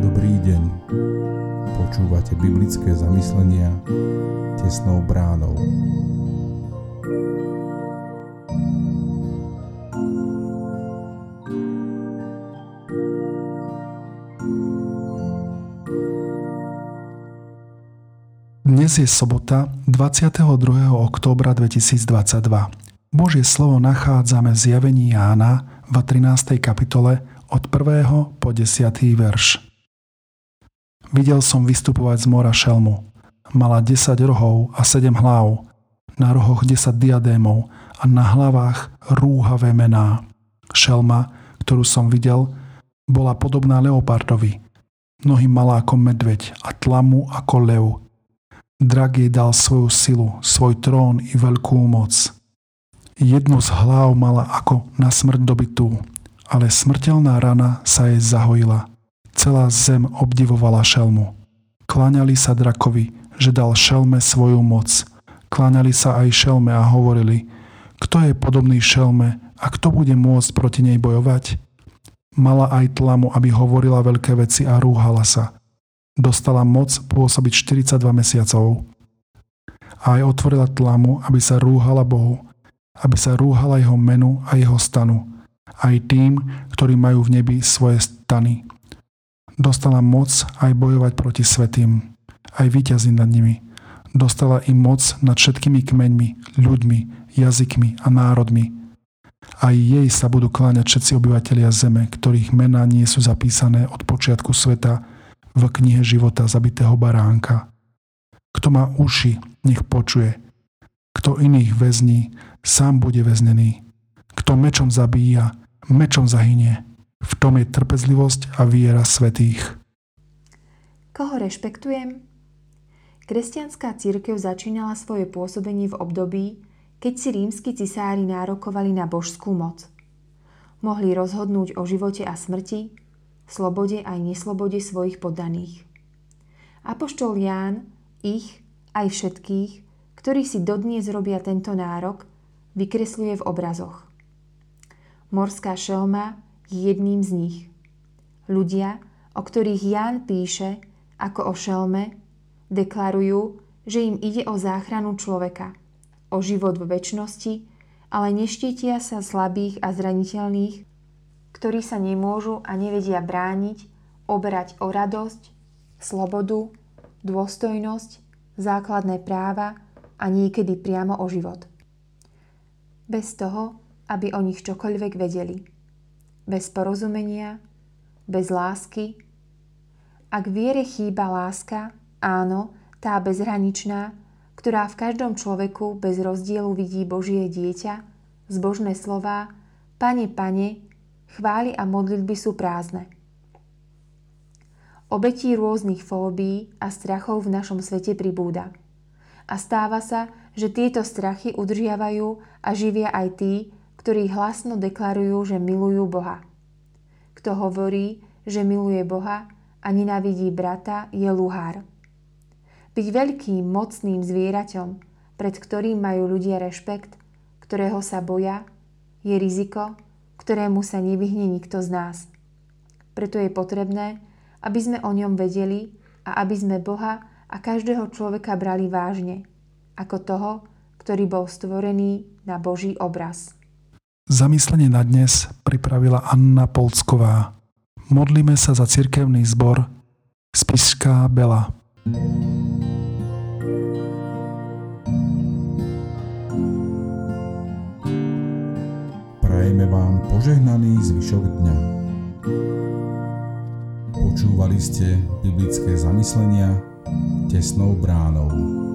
Dobrý deň. Počúvate biblické zamyslenia tesnou bránou. Dnes je sobota 22. októbra 2022. Božie slovo nachádzame v zjavení Jána v 13. kapitole od 1. po 10. verš. Videl som vystupovať z mora šelmu. Mala 10 rohov a 7 hlav, na rohoch 10 diadémov a na hlavách rúhavé mená. Šelma, ktorú som videl, bola podobná leopardovi. Nohy mala ako medveď a tlamu ako lev Drak jej dal svoju silu, svoj trón i veľkú moc. Jednu z hlav mala ako na smrť dobitú, ale smrteľná rana sa jej zahojila. Celá zem obdivovala šelmu. Kláňali sa drakovi, že dal šelme svoju moc. Kláňali sa aj šelme a hovorili, kto je podobný šelme a kto bude môcť proti nej bojovať? Mala aj tlamu, aby hovorila veľké veci a rúhala sa dostala moc pôsobiť 42 mesiacov. A aj otvorila tlamu, aby sa rúhala Bohu, aby sa rúhala jeho menu a jeho stanu, aj tým, ktorí majú v nebi svoje stany. Dostala moc aj bojovať proti svetým, aj vyťaziť nad nimi. Dostala im moc nad všetkými kmeňmi, ľuďmi, jazykmi a národmi. Aj jej sa budú kláňať všetci obyvateľia zeme, ktorých mená nie sú zapísané od počiatku sveta v knihe života zabitého baránka. Kto má uši, nech počuje. Kto iných väzní, sám bude väznený. Kto mečom zabíja, mečom zahynie. V tom je trpezlivosť a viera svetých. Koho rešpektujem? Kresťanská církev začínala svoje pôsobenie v období, keď si rímsky cisári nárokovali na božskú moc. Mohli rozhodnúť o živote a smrti, slobode aj neslobode svojich poddaných. Apoštol Ján ich, aj všetkých, ktorí si dodnes robia tento nárok, vykresluje v obrazoch. Morská šelma je jedným z nich. Ľudia, o ktorých Ján píše ako o šelme, deklarujú, že im ide o záchranu človeka, o život v väčšnosti, ale neštítia sa slabých a zraniteľných, ktorí sa nemôžu a nevedia brániť, oberať o radosť, slobodu, dôstojnosť, základné práva a niekedy priamo o život. Bez toho, aby o nich čokoľvek vedeli. Bez porozumenia, bez lásky. Ak viere chýba láska, áno, tá bezhraničná, ktorá v každom človeku bez rozdielu vidí Božie dieťa, zbožné slová, Pane, Pane, chvály a modlitby sú prázdne. Obetí rôznych fóbií a strachov v našom svete pribúda. A stáva sa, že tieto strachy udržiavajú a živia aj tí, ktorí hlasno deklarujú, že milujú Boha. Kto hovorí, že miluje Boha a nenávidí brata, je luhár. Byť veľkým, mocným zvieraťom, pred ktorým majú ľudia rešpekt, ktorého sa boja, je riziko, ktorému sa nevyhne nikto z nás. Preto je potrebné, aby sme o ňom vedeli a aby sme Boha a každého človeka brali vážne, ako toho, ktorý bol stvorený na Boží obraz. Zamyslenie na dnes pripravila Anna Polsková. Modlíme sa za cirkevný zbor Spiská Bela. Prajeme vám požehnaný zvyšok dňa. Počúvali ste biblické zamyslenia tesnou bránou.